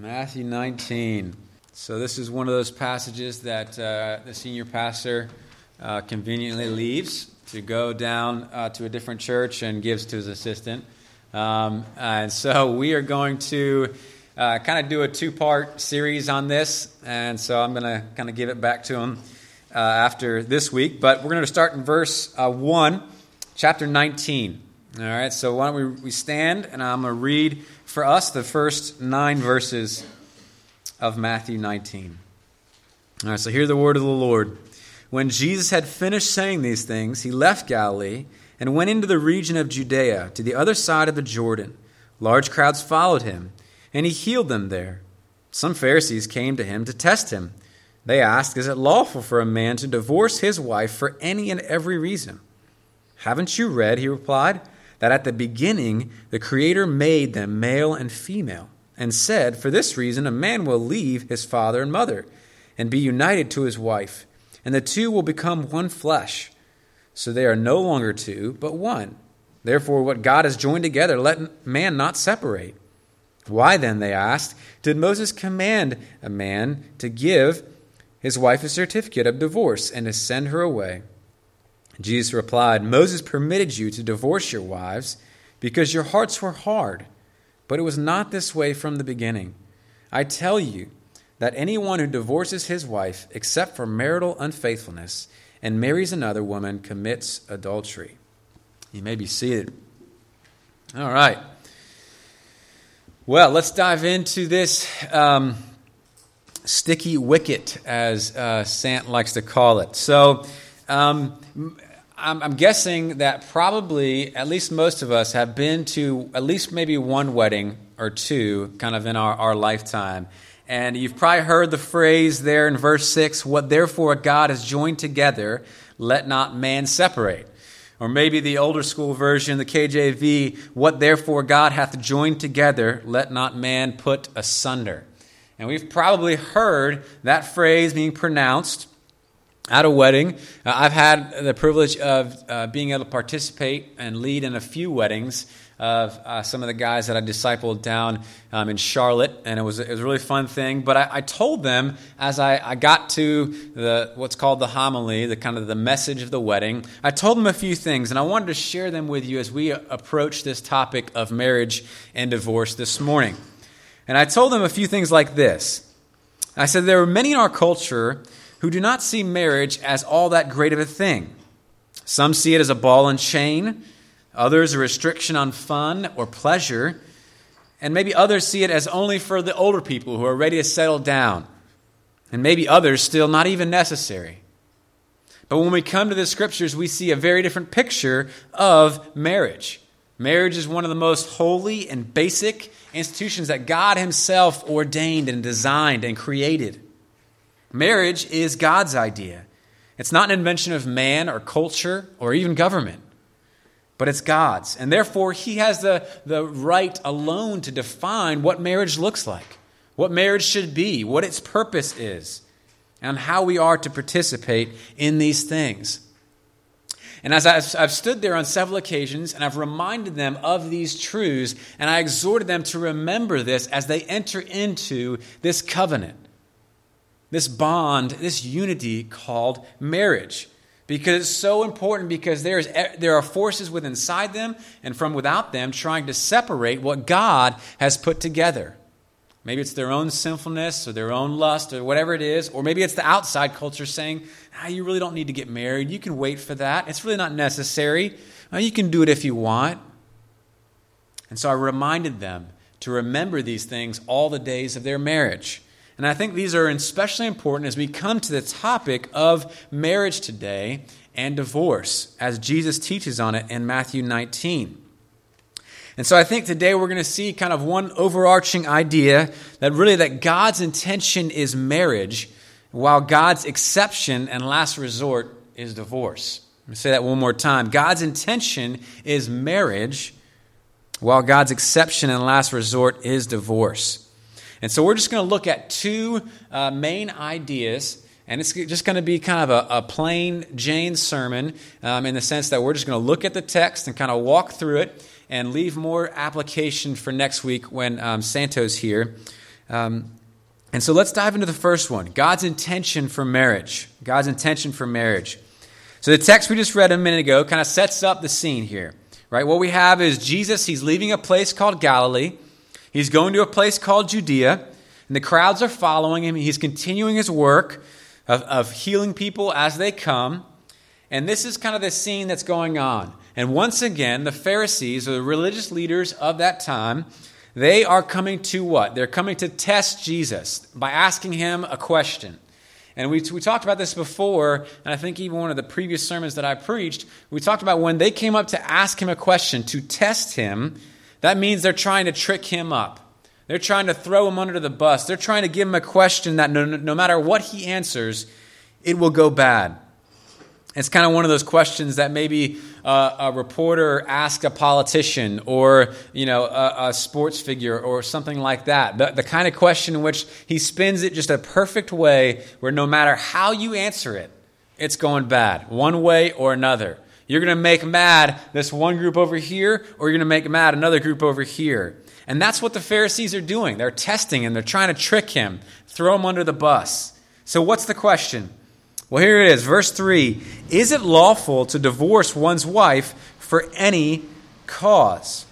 Matthew 19. So, this is one of those passages that uh, the senior pastor uh, conveniently leaves to go down uh, to a different church and gives to his assistant. Um, and so, we are going to uh, kind of do a two part series on this. And so, I'm going to kind of give it back to him uh, after this week. But we're going to start in verse uh, 1, chapter 19. All right, so why don't we, we stand and I'm going to read for us the first nine verses of Matthew 19. All right, so hear the word of the Lord. When Jesus had finished saying these things, he left Galilee and went into the region of Judea to the other side of the Jordan. Large crowds followed him, and he healed them there. Some Pharisees came to him to test him. They asked, Is it lawful for a man to divorce his wife for any and every reason? Haven't you read, he replied, that at the beginning the Creator made them male and female, and said, For this reason a man will leave his father and mother, and be united to his wife, and the two will become one flesh. So they are no longer two, but one. Therefore, what God has joined together, let man not separate. Why then, they asked, did Moses command a man to give his wife a certificate of divorce and to send her away? Jesus replied, Moses permitted you to divorce your wives because your hearts were hard, but it was not this way from the beginning. I tell you that anyone who divorces his wife, except for marital unfaithfulness, and marries another woman commits adultery. You may be seated. All right. Well, let's dive into this um, sticky wicket, as uh, Sant likes to call it. So, um, I'm, I'm guessing that probably at least most of us have been to at least maybe one wedding or two kind of in our, our lifetime. And you've probably heard the phrase there in verse 6 what therefore God has joined together, let not man separate. Or maybe the older school version, the KJV, what therefore God hath joined together, let not man put asunder. And we've probably heard that phrase being pronounced at a wedding. Uh, I've had the privilege of uh, being able to participate and lead in a few weddings of uh, some of the guys that I discipled down um, in Charlotte, and it was, it was a really fun thing. But I, I told them as I, I, got to the what's called the homily, the kind of the message of the wedding, I told them a few things, and I wanted to share them with you as we approach this topic of marriage and divorce this morning. And I told them a few things like this. I said there are many in our culture who do not see marriage as all that great of a thing. Some see it as a ball and chain, others a restriction on fun or pleasure, and maybe others see it as only for the older people who are ready to settle down, and maybe others still not even necessary. But when we come to the scriptures, we see a very different picture of marriage. Marriage is one of the most holy and basic institutions that God Himself ordained and designed and created. Marriage is God's idea. It's not an invention of man or culture or even government, but it's God's. And therefore, He has the, the right alone to define what marriage looks like, what marriage should be, what its purpose is, and how we are to participate in these things. And as I've, stood there on several occasions and I've reminded them of these truths, and I exhorted them to remember this as they enter into this covenant this bond, this unity called marriage. Because it's so important because there's, there are forces within inside them and from without them trying to separate what God has put together. Maybe it's their own sinfulness or their own lust or whatever it is, or maybe it's the outside culture saying, ah, you really don't need to get married. You can wait for that. It's really not necessary. you can do it if you want. And so I reminded them to remember these things all the days of their marriage. And I think these are especially important as we come to the topic of marriage today and divorce, as Jesus teaches on it in Matthew 19. And so I think today we're going to see kind of one overarching idea that really that God's intention is marriage, while God's exception and last resort is divorce. Let me say that one more time. God's intention is marriage, while God's exception and last resort is divorce. And so we're just going to look at two uh, main ideas. And it's just going to be kind of a, a plain Jane sermon um, in the sense that we're just going to look at the text and kind of walk through it and leave more application for next week when um, Santo's here. Um, and so let's dive into the first one God's intention for marriage. God's intention for marriage. So the text we just read a minute ago kind of sets up the scene here, right? What we have is Jesus, he's leaving a place called Galilee, he's going to a place called Judea, and the crowds are following him. He's continuing his work of, of healing people as they come. And this is kind of the scene that's going on. And once again, the Pharisees, or the religious leaders of that time, they are coming to what? They're coming to test Jesus by asking him a question. And we, we talked about this before, and I think even one of the previous sermons that I preached, we talked about when they came up to ask him a question, to test him, that means they're trying to trick him up. They're trying to throw him under the bus. They're trying to give him a question that no, no matter what he answers, it will go bad. It's kind of one of those questions that maybe uh, a reporter asks a politician or you know a, a, sports figure or something like that. The, the kind of question in which he spins it just a perfect way where no matter how you answer it, it's going bad, one way or another. You're going to make mad this one group over here, or you're going to make mad another group over here. And that's what the Pharisees are doing. They're testing him, they're trying to trick him, throw him under the bus. So, what's the question? Well, here it is, verse 3 Is it lawful to divorce one's wife for any cause?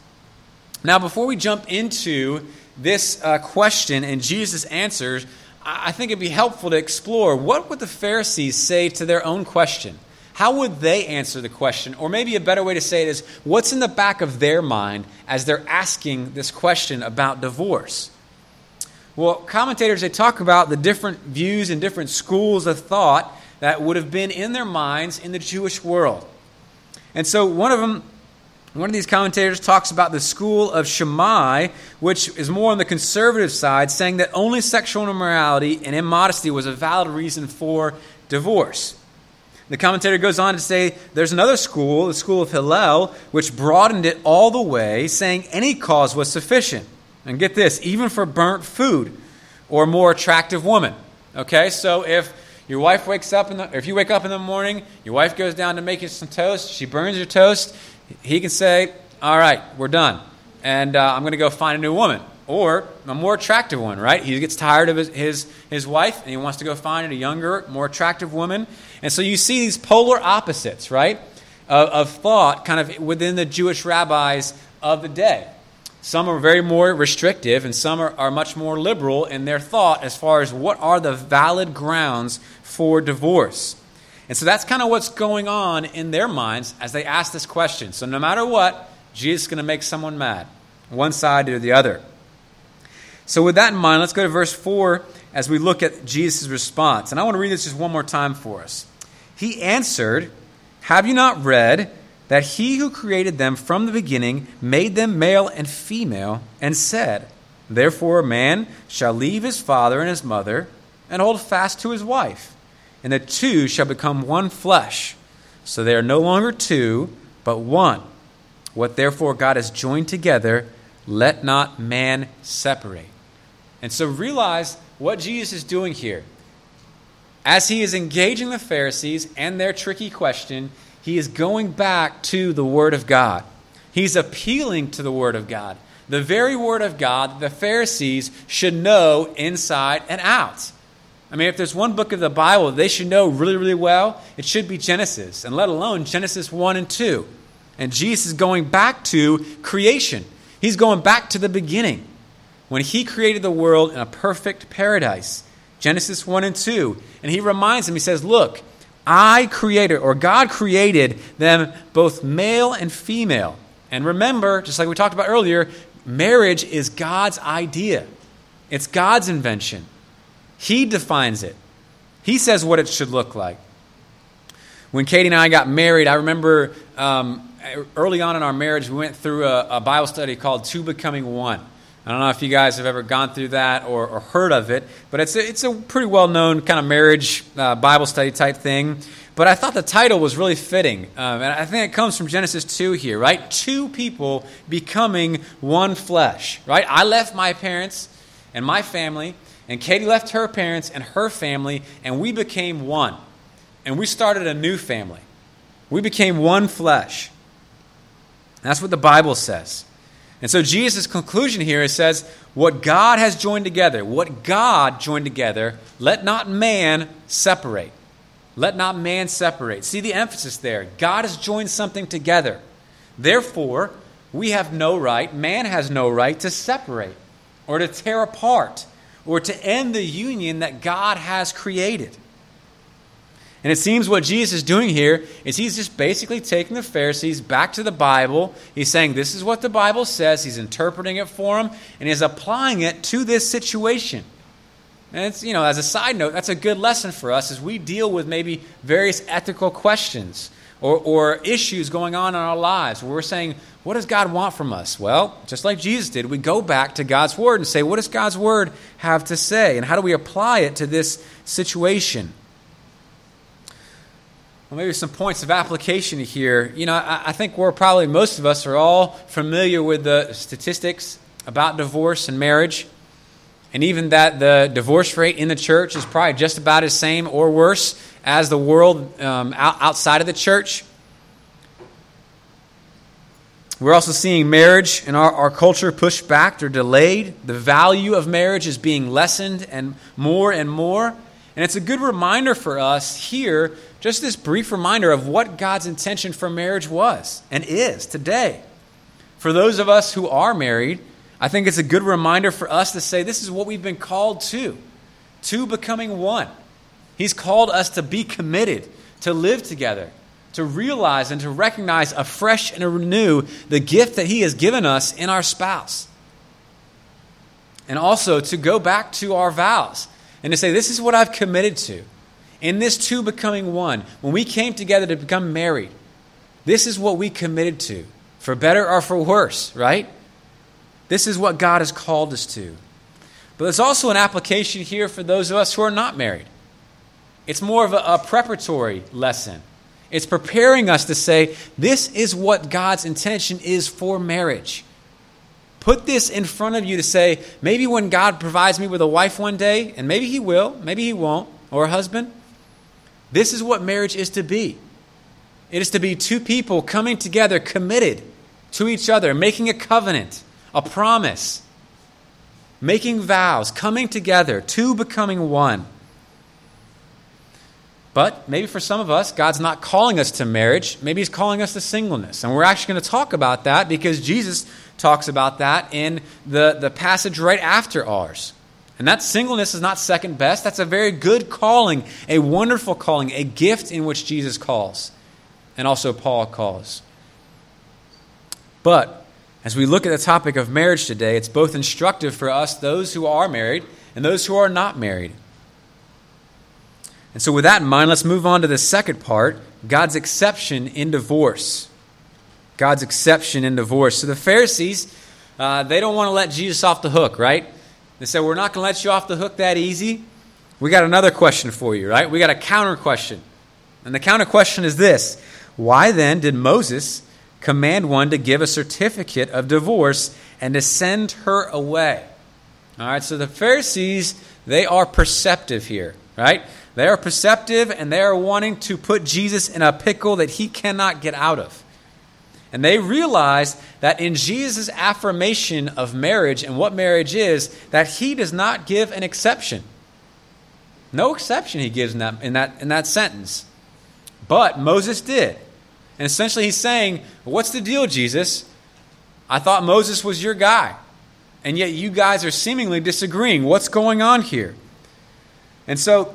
Now, before we jump into this uh, question and Jesus' answers, I think it'd be helpful to explore what would the Pharisees say to their own question? How would they answer the question? Or maybe a better way to say it is what's in the back of their mind as they're asking this question about divorce? Well, commentators they talk about the different views and different schools of thought that would have been in their minds in the Jewish world. And so one of them one of these commentators talks about the school of Shammai, which is more on the conservative side, saying that only sexual immorality and immodesty was a valid reason for divorce. The commentator goes on to say there's another school, the school of Hillel, which broadened it all the way, saying any cause was sufficient. And get this, even for burnt food or more attractive woman. Okay, so if your wife wakes up in the, if you wake up in the morning, your wife goes down to make you some toast, she burns your toast, he can say, All right, we're done. And uh, I'm going to go find a new woman or a more attractive one, right? He gets tired of his, his, his, wife and he wants to go find a younger, more attractive woman. And so you see these polar opposites, right, of, of thought kind of within the Jewish rabbis of the day. Some are very more restrictive, and some are, are much more liberal in their thought as far as what are the valid grounds for divorce. And so that's kind of what's going on in their minds as they ask this question. So no matter what, Jesus is going to make someone mad, one side or the other. So, with that in mind, let's go to verse 4 as we look at Jesus' response. And I want to read this just one more time for us. He answered, Have you not read that he who created them from the beginning made them male and female, and said, Therefore a man shall leave his father and his mother, and hold fast to his wife, and the two shall become one flesh. So they are no longer two, but one. What therefore God has joined together, let not man separate. And so realize what Jesus is doing here. As he is engaging the Pharisees and their tricky question, he is going back to the Word of God. He's appealing to the Word of God. The very Word of God the Pharisees should know inside and out. I mean, if there's one book of the Bible they should know really, really well, it should be Genesis, and let alone Genesis 1 and 2. And Jesus is going back to creation. He's going back to the beginning when he created the world in a perfect paradise. Genesis 1 and 2. And he reminds them, he says, Look, I created, or God created them both male and female. And remember, just like we talked about earlier, marriage is God's idea, it's God's invention. He defines it, He says what it should look like. When Katie and I got married, I remember um, early on in our marriage, we went through a, a Bible study called Two Becoming One. I don't know if you guys have ever gone through that or, or heard of it, but it's a, it's a pretty well known kind of marriage uh, Bible study type thing. But I thought the title was really fitting. Um, and I think it comes from Genesis 2 here, right? Two people becoming one flesh, right? I left my parents and my family, and Katie left her parents and her family, and we became one. And we started a new family. We became one flesh. That's what the Bible says. And so Jesus' conclusion here is says, What God has joined together, what God joined together, let not man separate. Let not man separate. See the emphasis there. God has joined something together. Therefore, we have no right, man has no right to separate or to tear apart or to end the union that God has created. And it seems what Jesus is doing here is he's just basically taking the Pharisees back to the Bible. He's saying, This is what the Bible says. He's interpreting it for them, and he's applying it to this situation. And it's, you know, as a side note, that's a good lesson for us as we deal with maybe various ethical questions or, or issues going on in our lives where we're saying, what does God want from us? Well, just like Jesus did, we go back to God's Word and say, what does God's Word have to say? And how do we apply it to this situation? Well, maybe some points of application here. You know, I, I think we're probably, most of us are all familiar with the statistics about divorce and marriage. And even that the divorce rate in the church is probably just about as same or worse as the world um, outside of the church. We're also seeing marriage in our, our culture pushed back or delayed. The value of marriage is being lessened and more and more. And it's a good reminder for us here, just this brief reminder of what God's intention for marriage was and is today. For those of us who are married, I think it's a good reminder for us to say this is what we've been called to, to becoming one. He's called us to be committed, to live together, to realize and to recognize afresh and renew the gift that He has given us in our spouse. And also to go back to our vows and to say, This is what I've committed to. In this two becoming one, when we came together to become married, this is what we committed to, for better or for worse, right? This is what God has called us to. But there's also an application here for those of us who are not married. It's more of a, a preparatory lesson. It's preparing us to say, this is what God's intention is for marriage. Put this in front of you to say, maybe when God provides me with a wife one day, and maybe He will, maybe He won't, or a husband, this is what marriage is to be. It is to be two people coming together, committed to each other, making a covenant, a promise, making vows, coming together, two becoming one. But maybe for some of us, God's not calling us to marriage. Maybe He's calling us to singleness. And we're actually going to talk about that because Jesus talks about that in the, the passage right after ours. And that singleness is not second best. That's a very good calling, a wonderful calling, a gift in which Jesus calls, and also Paul calls. But as we look at the topic of marriage today, it's both instructive for us, those who are married, and those who are not married. And so, with that in mind, let's move on to the second part God's exception in divorce. God's exception in divorce. So, the Pharisees, uh, they don't want to let Jesus off the hook, right? They said, We're not going to let you off the hook that easy. We got another question for you, right? We got a counter question. And the counter question is this Why then did Moses command one to give a certificate of divorce and to send her away? All right, so the Pharisees, they are perceptive here, right? They are perceptive and they are wanting to put Jesus in a pickle that he cannot get out of. And they realize that in Jesus' affirmation of marriage and what marriage is, that he does not give an exception. No exception he gives in that, in that, in that sentence. But Moses did. And essentially he's saying, What's the deal, Jesus? I thought Moses was your guy. And yet you guys are seemingly disagreeing. What's going on here? And so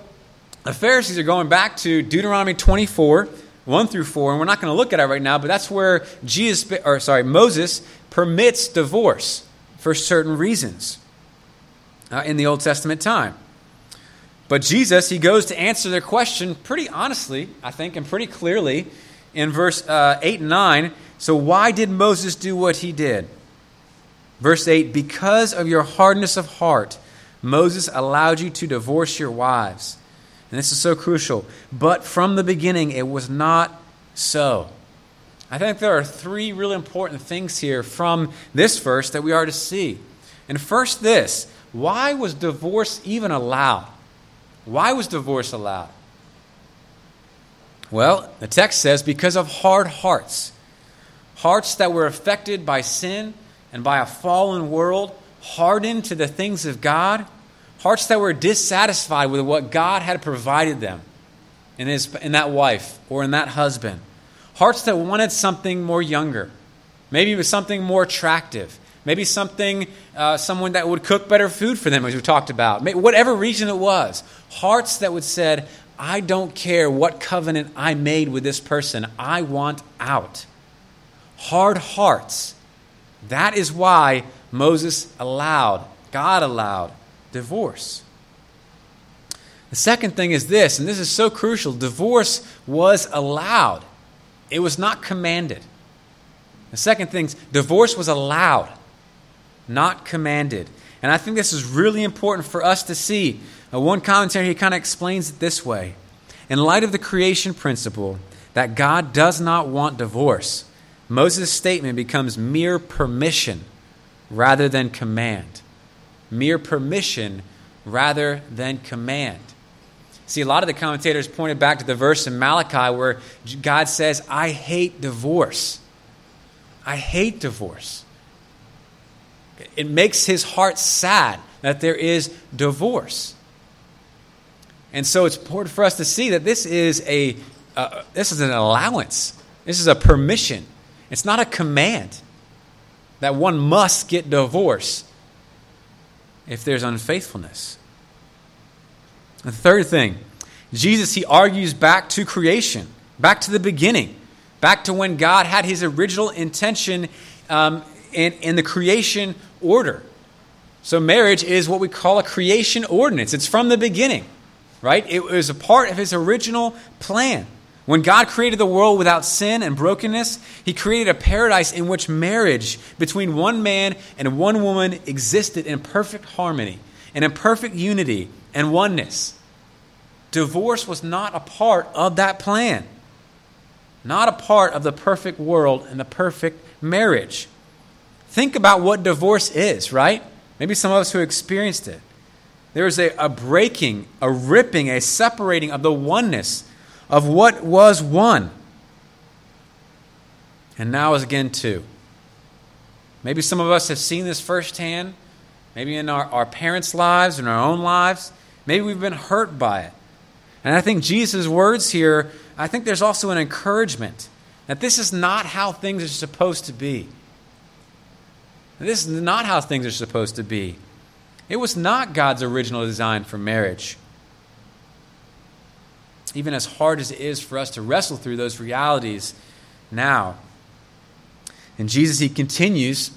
the Pharisees are going back to Deuteronomy 24, 1 through 4, and we're not going to look at it right now, but that's where Jesus, or sorry, Moses permits divorce for certain reasons uh, in the Old Testament time. But Jesus, he goes to answer their question pretty honestly, I think, and pretty clearly in verse uh, 8 and 9. So, why did Moses do what he did? Verse 8 Because of your hardness of heart, Moses allowed you to divorce your wives. And this is so crucial. But from the beginning, it was not so. I think there are three really important things here from this verse that we are to see. And first, this why was divorce even allowed? Why was divorce allowed? Well, the text says because of hard hearts. Hearts that were affected by sin, and by a fallen world, hardened to the things of God, hearts that were dissatisfied with what God had provided them in, his, in that wife or in that husband, hearts that wanted something more younger, maybe it was something more attractive, maybe something, uh, someone that would cook better food for them, as we talked about, maybe, whatever reason it was, hearts that would said, I don't care what covenant I made with this person, I want out. Hard hearts. That is why Moses allowed, God allowed, divorce. The second thing is this, and this is so crucial divorce was allowed, it was not commanded. The second thing is divorce was allowed, not commanded. And I think this is really important for us to see. Uh, one commentary, he kind of explains it this way In light of the creation principle that God does not want divorce, Moses' statement becomes mere permission rather than command. Mere permission rather than command. See, a lot of the commentators pointed back to the verse in Malachi where God says, I hate divorce. I hate divorce. It makes his heart sad that there is divorce. And so it's important for us to see that this is a uh, this is an allowance. This is a permission. It's not a command that one must get divorced if there's unfaithfulness. The third thing, Jesus, he argues back to creation, back to the beginning, back to when God had his original intention um, in, in the creation order. So, marriage is what we call a creation ordinance. It's from the beginning, right? It was a part of his original plan. When God created the world without sin and brokenness, He created a paradise in which marriage between one man and one woman existed in perfect harmony and in perfect unity and oneness. Divorce was not a part of that plan, not a part of the perfect world and the perfect marriage. Think about what divorce is, right? Maybe some of us who experienced it. There is a, a breaking, a ripping, a separating of the oneness of what was one and now is again two. Maybe some of us have seen this firsthand, maybe in our, our parents' lives, in our own lives. Maybe we've been hurt by it. And I think Jesus' words here, I think there's also an encouragement that this is not how things are supposed to be. This is not how things are supposed to be. It was not God's original design for marriage even as hard as it is for us to wrestle through those realities now. And Jesus, he continues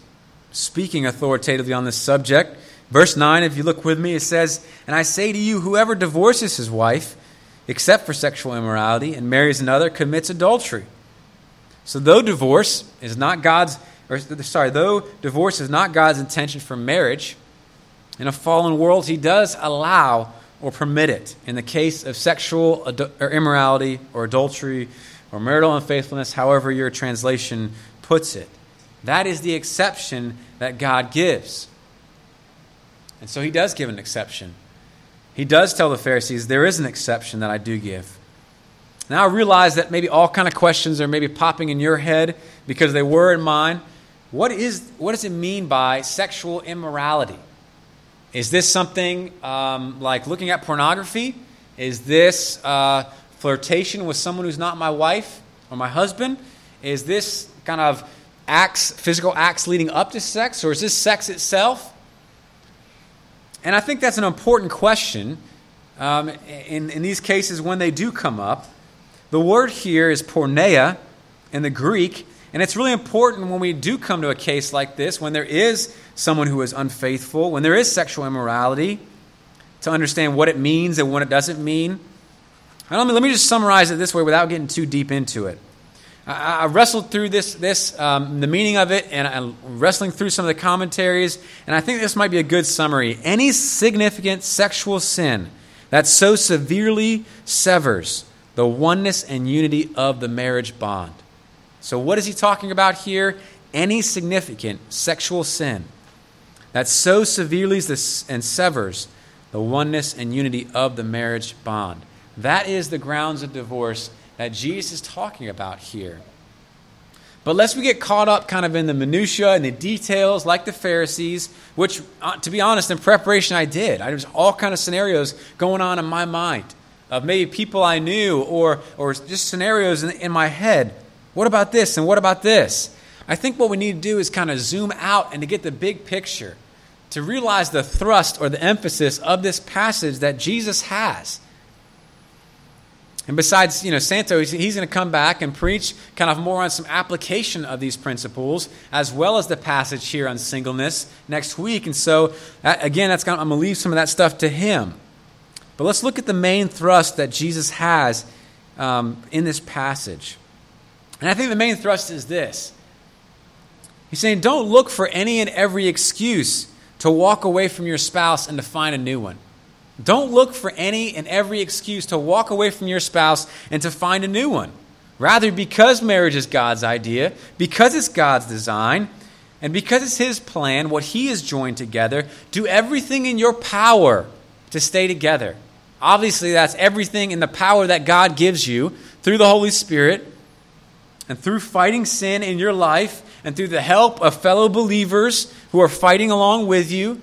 speaking authoritatively on this subject. Verse 9, if you look with me, it says, And I say to you, whoever divorces his wife, except for sexual immorality, and marries another, commits adultery. So, though divorce is not God's, or sorry, though divorce is not God's intention for marriage, in a fallen world, he does allow or permit it in the case of sexual or immorality or adultery or marital unfaithfulness, however your translation puts it. That is the exception that God gives. And so he does give an exception. He does tell the Pharisees, there is an exception that I do give. Now I realize that maybe all kind of questions are maybe popping in your head because they were in mine. What, is, what does it mean by sexual immorality? Is this something um, like looking at pornography? Is this uh, flirtation with someone who's not my wife or my husband? Is this kind of acts, physical acts leading up to sex, or is this sex itself? And I think that's an important question um, in, in these cases when they do come up. The word here is porneia in the Greek, and it's really important when we do come to a case like this, when there is someone who is unfaithful, when there is sexual immorality, to understand what it means and what it doesn't mean. Let me, let me just summarize it this way without getting too deep into it. I, I wrestled through this, this um, the meaning of it, and I'm wrestling through some of the commentaries, and I think this might be a good summary. Any significant sexual sin that so severely severs the oneness and unity of the marriage bond. So, what is he talking about here? Any significant sexual sin that so severely and severs the oneness and unity of the marriage bond. That is the grounds of divorce that Jesus is talking about here. But lest we get caught up kind of in the minutiae and the details like the Pharisees, which, uh, to be honest, in preparation I did. I, there's all kind of scenarios going on in my mind of maybe people I knew or, or just scenarios in, in my head. What about this and what about this? I think what we need to do is kind of zoom out and to get the big picture, to realize the thrust or the emphasis of this passage that Jesus has. And besides, you know, Santo, he's, he's going to come back and preach kind of more on some application of these principles, as well as the passage here on singleness next week. And so, that, again, that's gonna, I'm going to leave some of that stuff to him. But let's look at the main thrust that Jesus has um, in this passage. And I think the main thrust is this He's saying, don't look for any and every excuse to walk away from your spouse and to find a new one. Don't look for any and every excuse to walk away from your spouse and to find a new one. Rather, because marriage is God's idea, because it's God's design, and because it's His plan, what He has joined together, do everything in your power to stay together. Obviously, that's everything in the power that God gives you through the Holy Spirit and through fighting sin in your life and through the help of fellow believers who are fighting along with you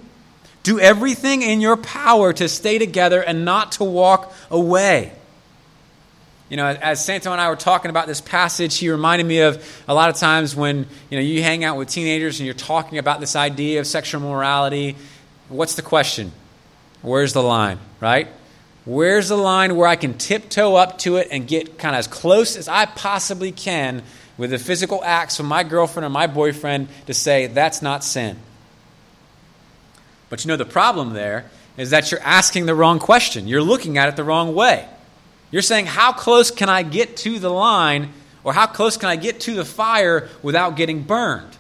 do everything in your power to stay together and not to walk away. You know, as Santo and I were talking about this passage, he reminded me of a lot of times when you know you hang out with teenagers and you're talking about this idea of sexual morality. What's the question? Where's the line, right? Where's the line where I can tiptoe up to it and get kind of as close as I possibly can with the physical acts of my girlfriend or my boyfriend to say that's not sin? But you know, the problem there is that you're asking the wrong question. You're looking at it the wrong way. You're saying, How close can I get to the line, or how close can I get to the fire without getting burned?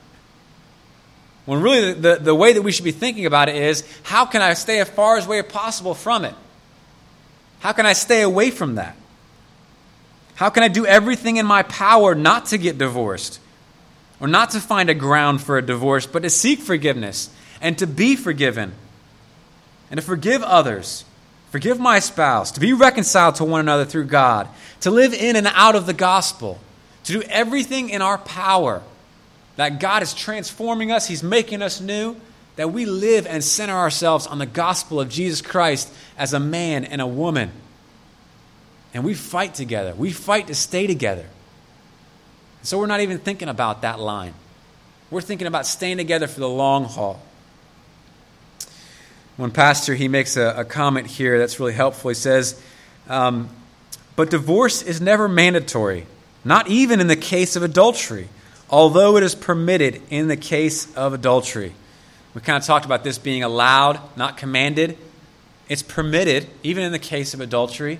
When really the, the, the way that we should be thinking about it is, How can I stay as far as way possible from it? How can I stay away from that? How can I do everything in my power not to get divorced? Or not to find a ground for a divorce, but to seek forgiveness and to be forgiven and to forgive others. Forgive my spouse, to be reconciled to one another through God, to live in and out of the gospel, to do everything in our power that God is transforming us, He's making us new, that we live and center ourselves on the gospel of Jesus Christ as a man and a woman. And we fight together. We fight to stay together. So we're not even thinking about that line. We're thinking about staying together for the long haul. One pastor, he makes a, a comment here that's really helpful. He says, um, But divorce is never mandatory, not even in the case of adultery, although it is permitted in the case of adultery. We kind of talked about this being allowed, not commanded. It's permitted, even in the case of adultery.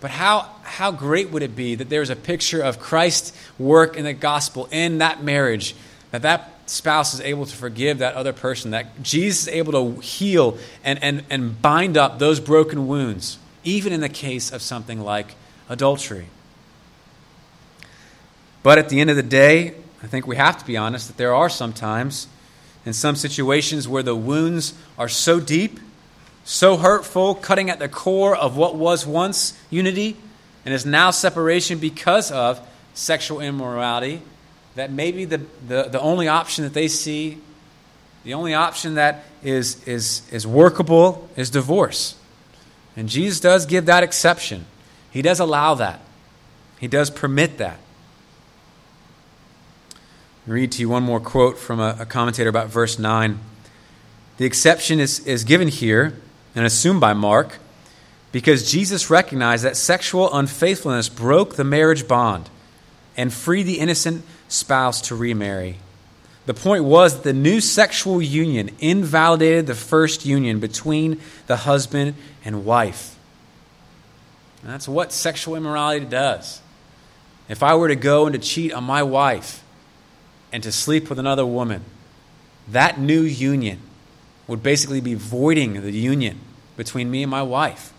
But how, how great would it be that there's a picture of Christ's work in the gospel in that marriage, that that spouse is able to forgive that other person, that Jesus is able to heal and, and, and bind up those broken wounds, even in the case of something like adultery. But at the end of the day, I think we have to be honest that there are sometimes times, in some situations, where the wounds are so deep, so hurtful, cutting at the core of what was once unity and is now separation because of sexual immorality that maybe the, the, the only option that they see, the only option that is, is, is workable is divorce. And Jesus does give that exception. He does allow that. He does permit that. Read to you one more quote from a, a commentator about verse 9. The exception is, is given here and assumed by Mark because Jesus recognized that sexual unfaithfulness broke the marriage bond and freed the innocent spouse to remarry. The point was that the new sexual union invalidated the first union between the husband and wife. And that's what sexual immorality does. If I were to go and to cheat on my wife and to sleep with another woman, that new union would basically be voiding the union between me and my wife.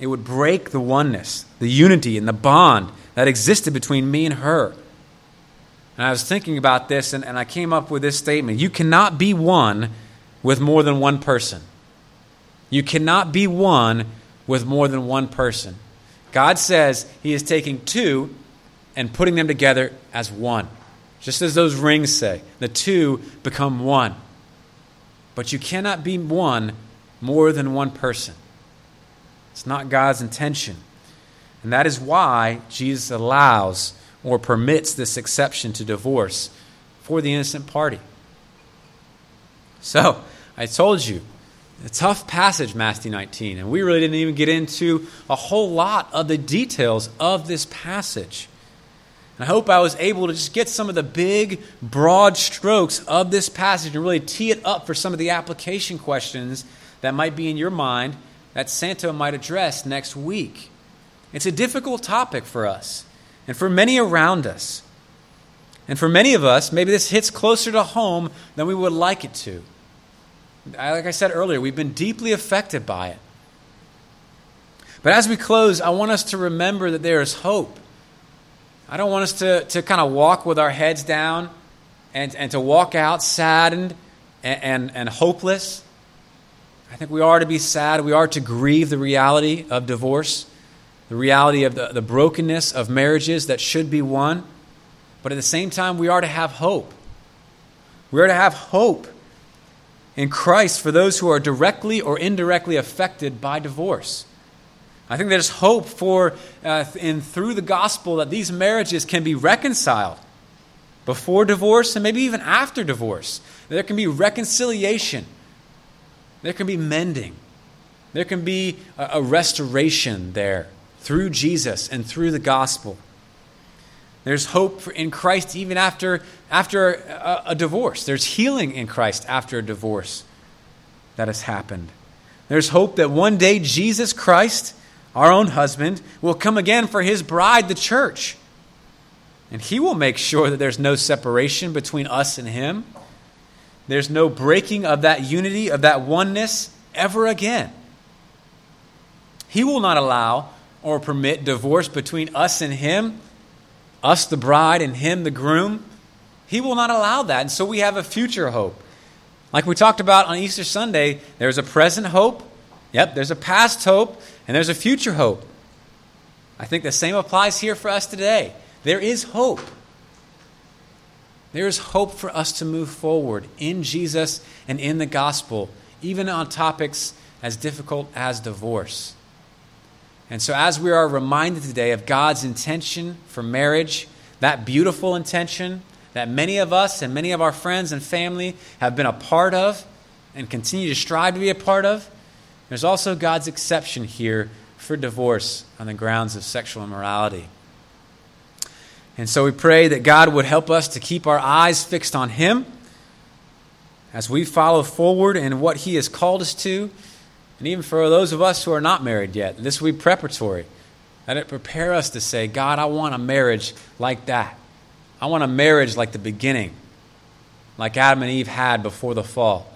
It would break the oneness, the unity, and the bond that existed between me and her. And I was thinking about this, and, and I came up with this statement You cannot be one with more than one person. You cannot be one with more than one person. God says He is taking two and putting them together as one. Just as those rings say, the two become one. But you cannot be one more than one person. It's not God's intention. And that is why Jesus allows or permits this exception to divorce for the innocent party. So, I told you, a tough passage, Matthew 19, and we really didn't even get into a whole lot of the details of this passage. I hope I was able to just get some of the big, broad strokes of this passage and really tee it up for some of the application questions that might be in your mind that Santo might address next week. It's a difficult topic for us and for many around us. And for many of us, maybe this hits closer to home than we would like it to. Like I said earlier, we've been deeply affected by it. But as we close, I want us to remember that there is hope. I don't want us to, to kind of walk with our heads down and, and to walk out saddened and, and, and hopeless. I think we are to be sad. We are to grieve the reality of divorce, the reality of the, the brokenness of marriages that should be one. But at the same time, we are to have hope. We are to have hope in Christ for those who are directly or indirectly affected by divorce. I think there's hope for, uh, in through the gospel, that these marriages can be reconciled before divorce and maybe even after divorce. There can be reconciliation there can be mending. There can be a, a restoration there through Jesus and through the gospel. There's hope in Christ even after, after a, a divorce. There's healing in Christ after a divorce that has happened. There's hope that one day Jesus Christ, our own husband, will come again for his bride, the church. And he will make sure that there's no separation between us and him. There's no breaking of that unity, of that oneness ever again. He will not allow or permit divorce between us and Him, us the bride and Him the groom. He will not allow that. And so we have a future hope. Like we talked about on Easter Sunday, there's a present hope, yep, there's a past hope, and there's a future hope. I think the same applies here for us today. There is hope. There is hope for us to move forward in Jesus and in the gospel, even on topics as difficult as divorce. And so, as we are reminded today of God's intention for marriage, that beautiful intention that many of us and many of our friends and family have been a part of and continue to strive to be a part of, there's also God's exception here for divorce on the grounds of sexual immorality. And so we pray that God would help us to keep our eyes fixed on Him as we follow forward in what He has called us to. And even for those of us who are not married yet, this will be preparatory. Let it prepare us to say, God, I want a marriage like that. I want a marriage like the beginning, like Adam and Eve had before the fall,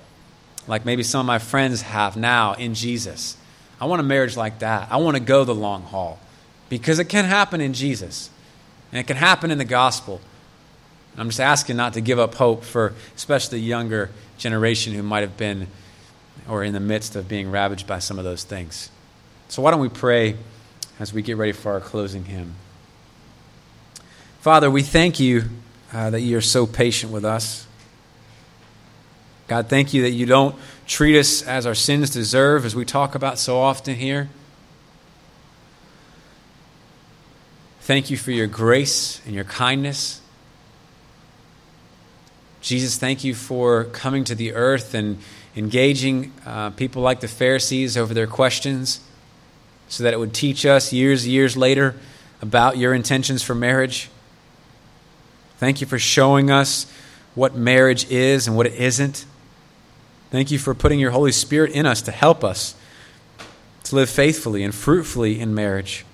like maybe some of my friends have now in Jesus. I want a marriage like that. I want to go the long haul because it can happen in Jesus. And it can happen in the gospel. I'm just asking not to give up hope for especially the younger generation who might have been or in the midst of being ravaged by some of those things. So, why don't we pray as we get ready for our closing hymn? Father, we thank you uh, that you're so patient with us. God, thank you that you don't treat us as our sins deserve, as we talk about so often here. Thank you for your grace and your kindness. Jesus, thank you for coming to the earth and engaging uh, people like the Pharisees over their questions so that it would teach us years years later about your intentions for marriage. Thank you for showing us what marriage is and what it isn't. Thank you for putting your Holy Spirit in us to help us to live faithfully and fruitfully in marriage.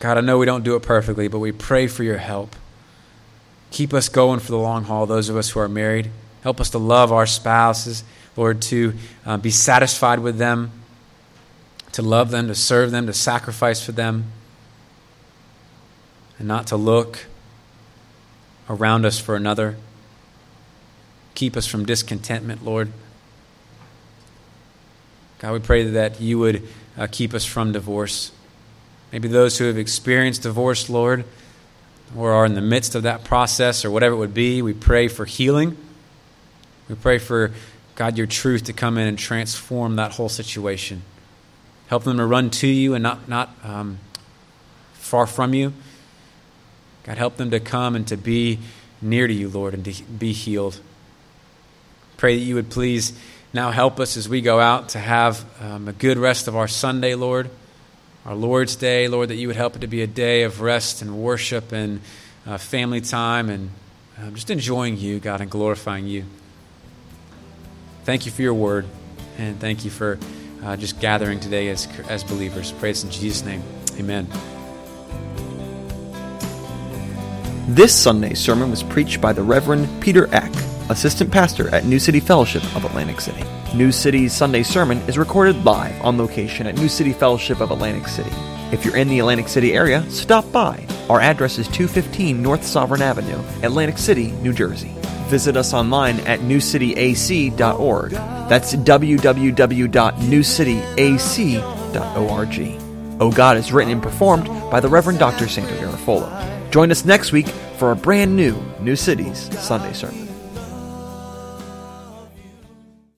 God, I know we don't do it perfectly, but we pray for your help. Keep us going for the long haul, those of us who are married. Help us to love our spouses, Lord, to uh, be satisfied with them, to love them, to serve them, to sacrifice for them, and not to look around us for another. Keep us from discontentment, Lord. God, we pray that you would uh, keep us from divorce. Maybe those who have experienced divorce, Lord, or are in the midst of that process or whatever it would be, we pray for healing. We pray for, God, your truth to come in and transform that whole situation. Help them to run to you and not, not um, far from you. God, help them to come and to be near to you, Lord, and to be healed. Pray that you would please now help us as we go out to have um, a good rest of our Sunday, Lord, our Lord's Day, Lord, that you would help it to be a day of rest and worship and uh, family time and um, just enjoying you, God, and glorifying you. Thank you for your word, and thank you for uh, just gathering today as, as believers. Praise in Jesus' name. Amen. This Sunday's sermon was preached by the Reverend Peter Eck, Assistant Pastor at New City Fellowship of Atlantic City. New City's Sunday sermon is recorded live on location at New City Fellowship of Atlantic City. If you're in the Atlantic City area, stop by. Our address is 215 North Sovereign Avenue, Atlantic City, New Jersey. Visit us online at newcityac.org. That's www.newcityac.org. Oh God is written and performed by the Reverend Dr. Santo Garofolo. Join us next week for a brand new New City's Sunday sermon.